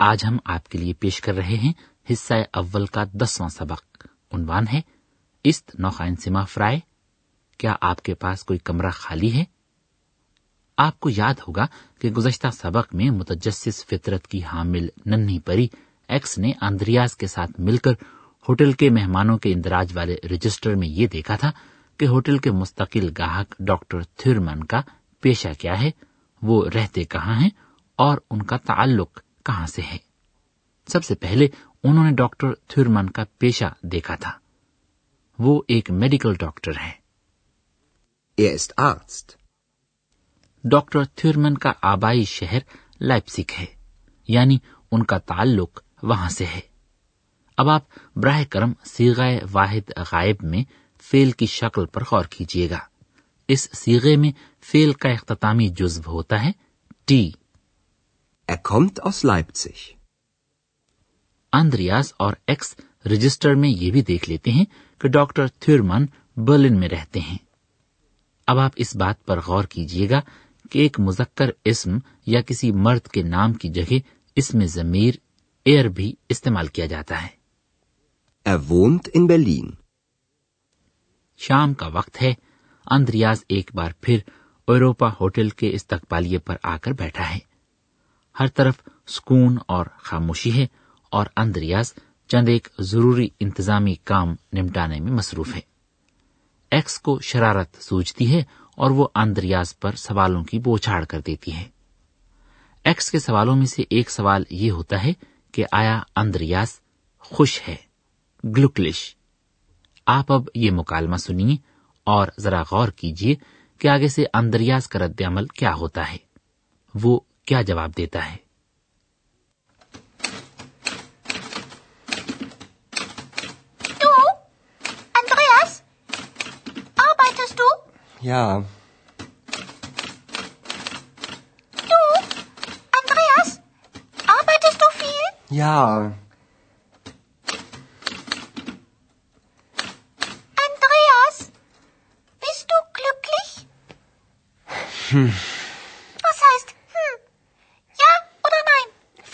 آج ہم آپ کے لیے پیش کر رہے ہیں حصہ اول کا دسواں سبق۔ عنوان ہے، است نوخا سما فرائے، کیا آپ کے پاس کوئی کمرہ خالی ہے؟ آپ کو یاد ہوگا کہ گزشتہ سبق میں متجسس فطرت کی حامل ننھی پری ایکس نے آندریاز کے ساتھ مل کر ہوٹل کے مہمانوں کے اندراج والے رجسٹر میں یہ دیکھا تھا کہ ہوٹل کے مستقل گاہک ڈاکٹر تھرمن کا پیشہ کیا ہے، وہ رہتے کہاں ہیں اور ان کا تعلق کہاں سے ہے؟ سب سے پہلے انہوں نے ڈاکٹر تھرمن کا پیشہ دیکھا تھا۔ وہ ایک میڈیکل ڈاکٹر ہے ڈاکٹر تھرمن کا آبائی شہر لائپسک ہے یعنی ان کا تعلق وہاں سے ہے۔ اب آپ براہ کرم سیغائے واحد غائب میں فیل کی شکل پر غور کیجیے گا۔ اس سیغے میں فیل کا اختتامی جزو ہوتا ہے ٹی۔ Er kommt aus Leipzig. Andreas اور ایکس رجسٹر میں یہ بھی دیکھ لیتے ہیں کہ ڈاکٹر تھورمن برلن میں رہتے ہیں اب آپ اس بات پر غور کیجیے گا کہ ایک مذکر اسم یا کسی مرد کے نام کی جگہ اس میں ضمیر ایئر بھی استعمال کیا جاتا ہے er in Berlin. شام کا وقت ہے اندریاز ایک بار پھر اوروپا ہوٹل کے استقبالیے پر آ کر بیٹھا ہے ہر طرف سکون اور خاموشی ہے اور اندریاز چند ایک ضروری انتظامی کام نمٹانے میں مصروف ہے۔ ایکس کو شرارت سوجتی ہے اور وہ اندریاز پر سوالوں کی بوچھاڑ کر دیتی ہے۔ ایکس کے سوالوں میں سے ایک سوال یہ ہوتا ہے کہ آیا اندریاز خوش ہے؟ گلوکلش۔ آپ اب یہ مکالمہ سنیے اور ذرا غور کیجیے کہ آگے سے اندریاز کا رد عمل کیا ہوتا ہے۔ وہ کیا جواب دیتا ہے؟ یامتیاسو کلی ہوں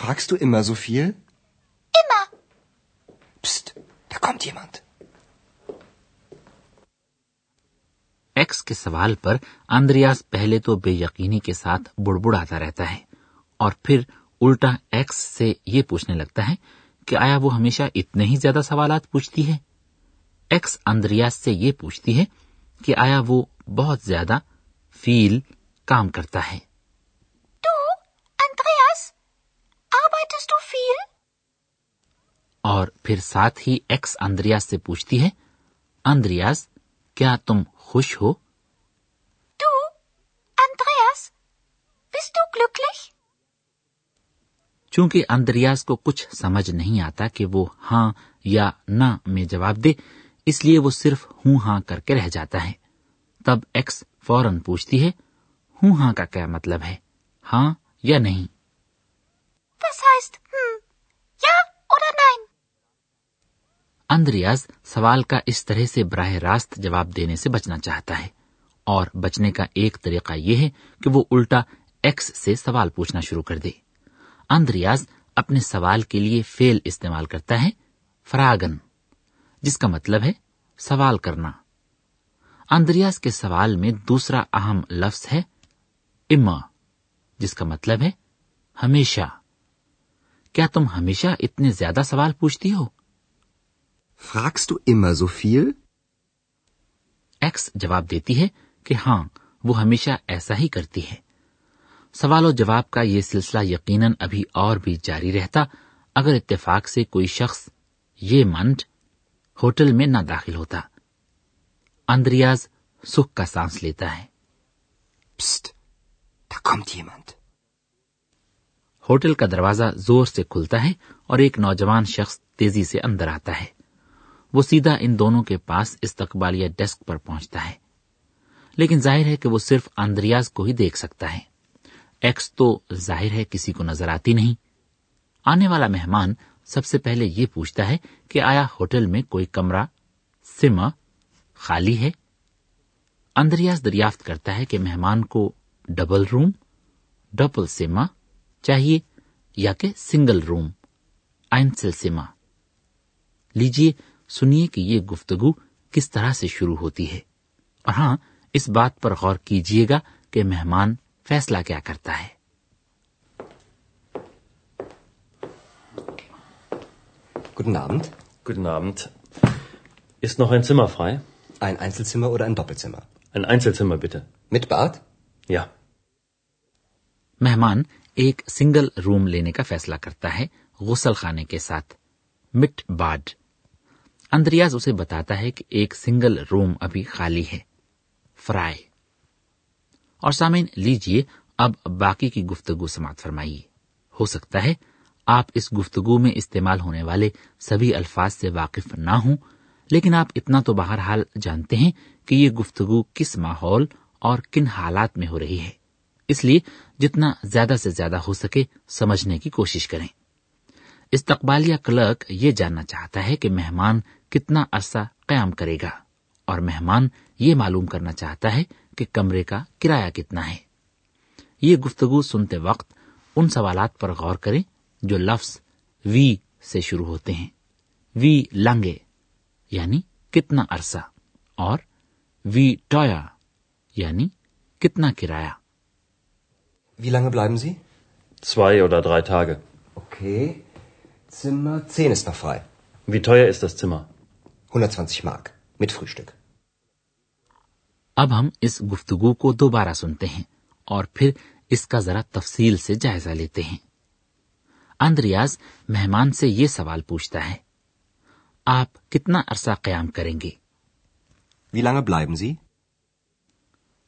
Fragst du immer so viel? Immer. Psst, da kommt jemand. X کے سوال پر آندریاس پہلے تو بے یقینی کے ساتھ بڑبڑاتا رہتا ہے اور پھر الٹا ایکس سے یہ پوچھنے لگتا ہے کہ آیا وہ ہمیشہ اتنے ہی زیادہ سوالات پوچھتی ہے ایکس اندریاس سے یہ پوچھتی ہے کہ آیا وہ بہت زیادہ فیل کام کرتا ہے اور پھر ساتھ ہی ایکس اندریاز سے پوچھتی ہے اندریاز کیا تم خوش ہو؟ چونکہ اندریاز کو کچھ سمجھ نہیں آتا کہ وہ ہاں یا نہ میں جواب دے اس لیے وہ صرف ہوں ہاں کر کے رہ جاتا ہے۔ تب ایکس فوراً پوچھتی ہے ہوں ہاں کا کیا مطلب ہے؟ ہاں یا نہیں؟ اندریاز سوال کا اس طرح سے براہ راست جواب دینے سے بچنا چاہتا ہے۔ اور بچنے کا ایک طریقہ یہ ہے کہ وہ الٹا ایکس سے سوال پوچھنا شروع کر دے۔ اندریاز اپنے سوال کے لیے فیل استعمال کرتا ہے فراگن جس کا مطلب ہے سوال کرنا۔ اندریاز کے سوال میں دوسرا اہم لفظ ہے اما، جس کا مطلب ہے ہمیشہ۔ کیا تم ہمیشہ اتنے زیادہ سوال پوچھتی ہو؟ فراکس ٹو immer so فیل ایکس جواب دیتی ہے کہ ہاں وہ ہمیشہ ایسا ہی کرتی ہے۔ سوال و جواب کا یہ سلسلہ یقیناً ابھی اور بھی جاری رہتا اگر اتفاق سے کوئی شخص یہ منٹ ہوٹل میں نہ داخل ہوتا۔ اندریاز سکھ کا سانس لیتا ہے۔ ہوٹل کا دروازہ زور سے کھلتا ہے اور ایک نوجوان شخص تیزی سے اندر آتا ہے۔ وہ سیدھا ان دونوں کے پاس استقبالیہ ڈیسک پر پہنچتا ہے۔ لیکن ظاہر ہے کہ وہ صرف اندریاز کو ہی دیکھ سکتا ہے۔ ایکس تو ظاہر ہے کسی کو نظر آتی نہیں۔ آنے والا مہمان سب سے پہلے یہ پوچھتا ہے کہ آیا ہوٹل میں کوئی کمرہ سما خالی ہے؟ اندریاز دریافت کرتا ہے کہ مہمان کو ڈبل روم، ڈبل سیما چاہیے یا کہ سنگل روم آئنسل سیما لیجیے سنیے کہ یہ گفتگو کس طرح سے شروع ہوتی ہے اور ہاں اس بات پر غور کیجیے گا کہ مہمان فیصلہ کیا کرتا ہے Guten Abend. Guten Abend. Ist noch ein Zimmer frei? Ein Einzelzimmer oder ein Doppelzimmer? Ein Einzelzimmer bitte. Mit Bad? Ja. مہمان ایک سنگل روم لینے کا فیصلہ کرتا ہے غسل خانے کے ساتھ مٹ باڈ اندریاز اسے بتاتا ہے کہ ایک سنگل روم ابھی خالی ہے۔ فرائے۔ اور سامعین لیجیے اب باقی کی گفتگو سماعت فرمائیے۔ ہو سکتا ہے آپ اس گفتگو میں استعمال ہونے والے سبھی الفاظ سے واقف نہ ہوں، لیکن آپ اتنا تو بہرحال جانتے ہیں کہ یہ گفتگو کس ماحول اور کن حالات میں ہو رہی ہے۔ اس لیے جتنا زیادہ سے زیادہ ہو سکے، سمجھنے کی کوشش کریں۔ استقبالیہ کلرک یہ جاننا چاہتا ہے کہ مہمان کتنا عرصہ قیام کرے گا اور مہمان یہ معلوم کرنا چاہتا ہے کہ کمرے کا کرایہ کتنا ہے یہ گفتگو سنتے وقت ان سوالات پر غور کریں جو لفظ وی سے شروع ہوتے ہیں وی لانگے یعنی کتنا عرصہ اور وی ٹویا یعنی کتنا کرایہ Wie lange bleiben Sie? Zwei oder drei Tage. Okay. Zimmer 10 ist noch frei. Wie teuer ist das Zimmer? 120 Mark. Mit Frühstück. اب ہم اس گفتگو کو دوبارہ سنتے ہیں اور پھر اس کا ذرا تفصیل سے جائزہ لیتے ہیں اندریاز مہمان سے یہ سوال پوچھتا ہے آپ کتنا عرصہ قیام کریں گے Wie lange bleiben Sie?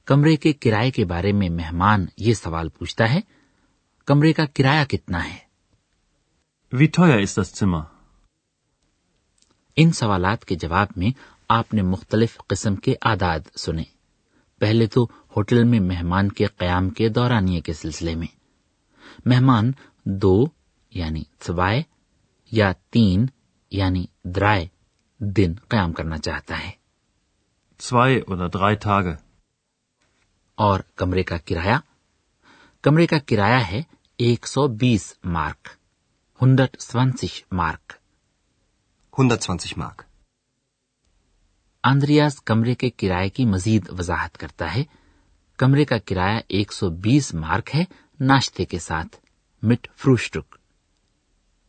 کمرے کے کرائے کے بارے میں مہمان یہ سوال پوچھتا ہے کمرے کا کرایہ کتنا ہے Wie teuer ist das Zimmer? ان سوالات کے جواب میں آپ نے مختلف قسم کے آداد سنے۔ پہلے تو ہوٹل میں مہمان کے قیام کے دورانیے کے سلسلے میں۔ مہمان دو یعنی سوائے یا تین یعنی درائے دن قیام کرنا چاہتا ہے. اور کمرے کا کرایہ۔ کمرے کا کرایہ ہے ایک سو بیس مارک۔ ہنڈرڈ سوانسش مارک 120 Mark. آندریاز کمرے کے کرائے کی مزید وضاحت کرتا ہے کمرے کا کرایہ ایک سو بیس مارک ہے ناشتے کے ساتھ مٹ فروشٹک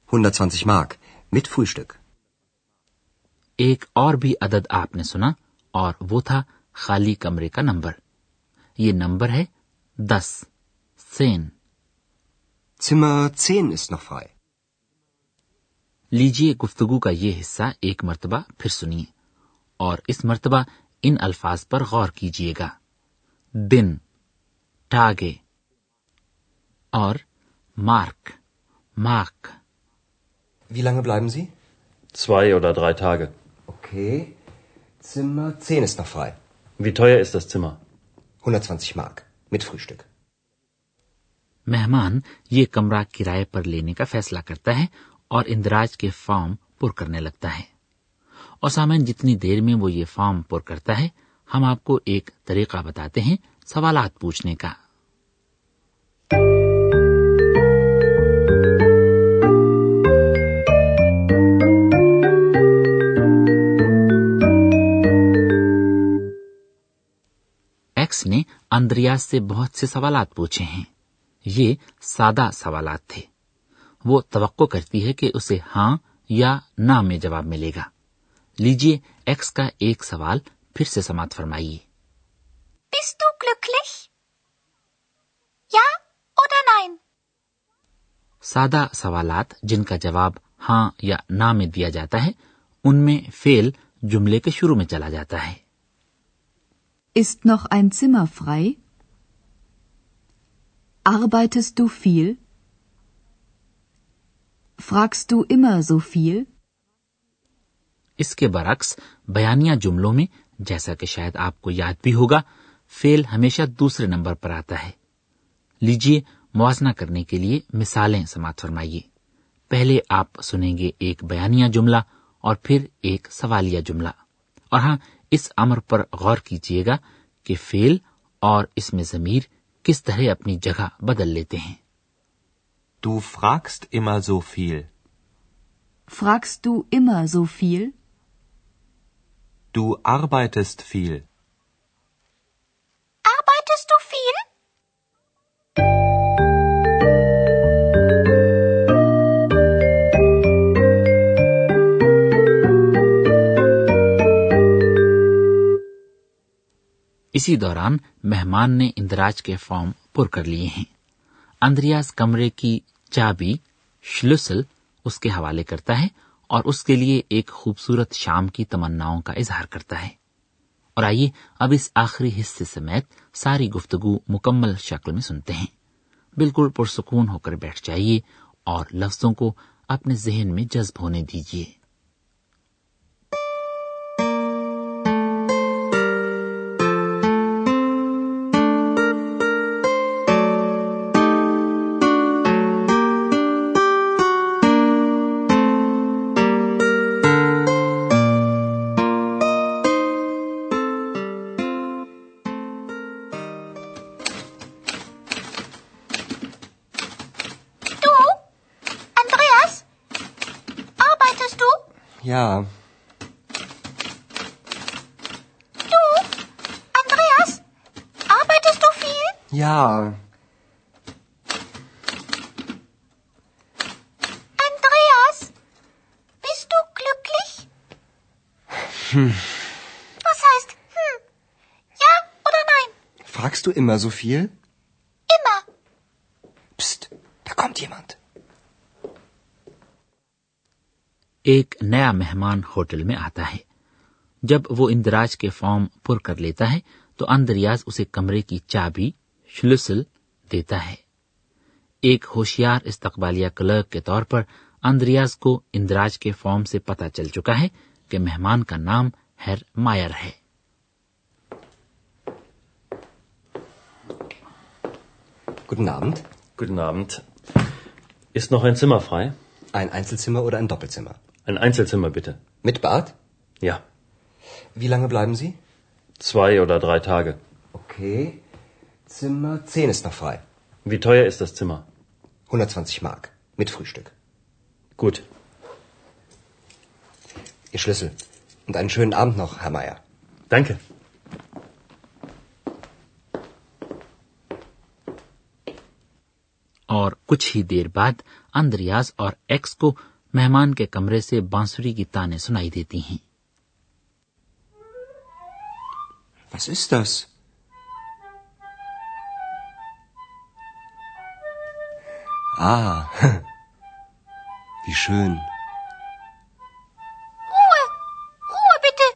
120 Mark. Mit Frühstück. ایک اور بھی عدد آپ نے سنا اور وہ تھا خالی کمرے کا نمبر یہ نمبر ہے دس سین Zimmer 10 ist noch frei. لیجیے گفتگو کا یہ حصہ ایک مرتبہ پھر سنیے اور اس مرتبہ ان الفاظ پر غور کیجیے گا دن ٹاگے اور mark mark Wie lange bleiben Sie? Zwei oder drei Tage. Okay. Zimmer 10 ist noch frei. Wie teuer ist das Zimmer? 120 Mark. Mit Frühstück. مہمان یہ کمرہ کرائے پر لینے کا فیصلہ کرتا ہے اور اندراج کے فارم پر کرنے لگتا ہے۔ اور سامن جتنی دیر میں وہ یہ فارم پر کرتا ہے، ہم آپ کو ایک طریقہ بتاتے ہیں سوالات پوچھنے کا۔ ایکس نے اندریاز سے بہت سے سوالات پوچھے ہیں۔ یہ سادہ سوالات تھے۔ وہ توقع کرتی ہے کہ اسے ہاں یا نہ میں جواب ملے گا لیجیے ایکس کا ایک سوال پھر سے سماعت فرمائیے Bist du glücklich? Ja oder nein? سادہ سوالات جن کا جواب ہاں یا نہ میں دیا جاتا ہے ان میں فیل جملے کے شروع میں چلا جاتا ہے Ist noch ein Zimmer frei? Arbeitest du viel? fragst du immer اس کے برعکس، بیانیہ جملوں میں، جیسا کہ شاید آپ کو یاد بھی ہوگا فیل ہمیشہ دوسرے نمبر پر آتا ہے۔ لیجیے موازنہ کرنے کے لیے مثالیں سماعت فرمائیے۔ پہلے آپ سنیں گے ایک بیانیہ جملہ اور پھر ایک سوالیہ جملہ۔ اور ہاں اس امر پر غور کیجیے گا کہ فیل اور اس میں ضمیر کس طرح اپنی جگہ بدل لیتے ہیں۔ Du fragst immer so viel. Fragst du immer so viel? Du arbeitest viel. Arbeitest du viel? اسی دوران مہمان نے اندراج کے فارم پر کر لیے ہیں اندریاز کمرے کی چابی شلسل اس کے حوالے کرتا ہے اور اس کے لیے ایک خوبصورت شام کی تمناؤں کا اظہار کرتا ہے۔ اور آئیے اب اس آخری حصے سمیت ساری گفتگو مکمل شکل میں سنتے ہیں۔ بالکل پرسکون ہو کر بیٹھ جائیے اور لفظوں کو اپنے ذہن میں جذب ہونے دیجیے۔ Ja. Andreas, bist du glücklich? Hm. Was heißt hm? Ja oder nein? Fragst du immer so viel? Immer. Psst, da kommt jemand. ایک نیا مہمان ہوٹل میں آتا ہے جب وہ اندراج کے فارم پر کر لیتا ہے تو اندریاز اسے کمرے کی چابی شلسل دیتا ہے۔ ایک ہوشیار استقبالیہ کلرک کے طور پر اندریاز کو اندراج کے فارم سے پتا چل چکا ہے کہ مہمان کا نام ہیر مائر ہے۔ Okay. Zimmer 10 ist noch frei. Wie teuer ist das Zimmer? 120 Mark mit Frühstück. Gut. Ihr Schlüssel. Und einen schönen Abend noch, Herr Meier. Danke. اور کچھ ہی دیر بعد اندریاز اور ایکس کو مہمان کے کمرے سے بانسری کی تانے سنائی دیتی ہیں Was ist das? Ah, wie schön. Ruhe, Ruhe bitte.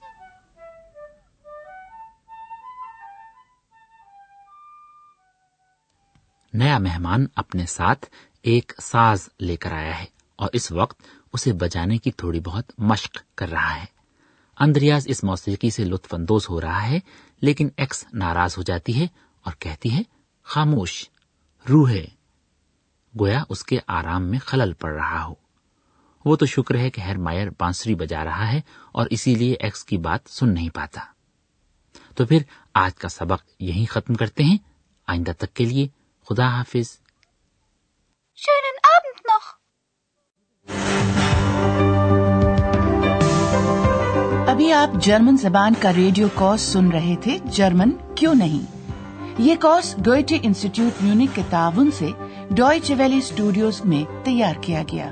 نیا مہمان اپنے ساتھ ایک ساز لے کر آیا ہے اور اس وقت اسے بجانے کی تھوڑی بہت مشق کر رہا ہے اندریاز اس موسیقی سے لطف اندوز ہو رہا ہے لیکن ایکس ناراض ہو جاتی ہے اور کہتی ہے خاموش روح ہے گویا اس کے آرام میں خلل پڑ رہا ہو۔ وہ تو شکر ہے کہ ہیر مائر بانسری بجا رہا ہے اور اسی لیے ایکس کی بات سن نہیں پاتا۔ تو پھر آج کا سبق یہیں ختم کرتے ہیں۔ آئندہ تک کے لیے خدا حافظ۔ ابھی آپ جرمن زبان کا ریڈیو کورس سن رہے تھے۔ جرمن کیوں نہیں؟ یہ کورس گوئٹے انسٹیٹیوٹ میونک کے تعاون سے ڈوائچ ویلی اسٹوڈیوز میں تیار کیا گیا۔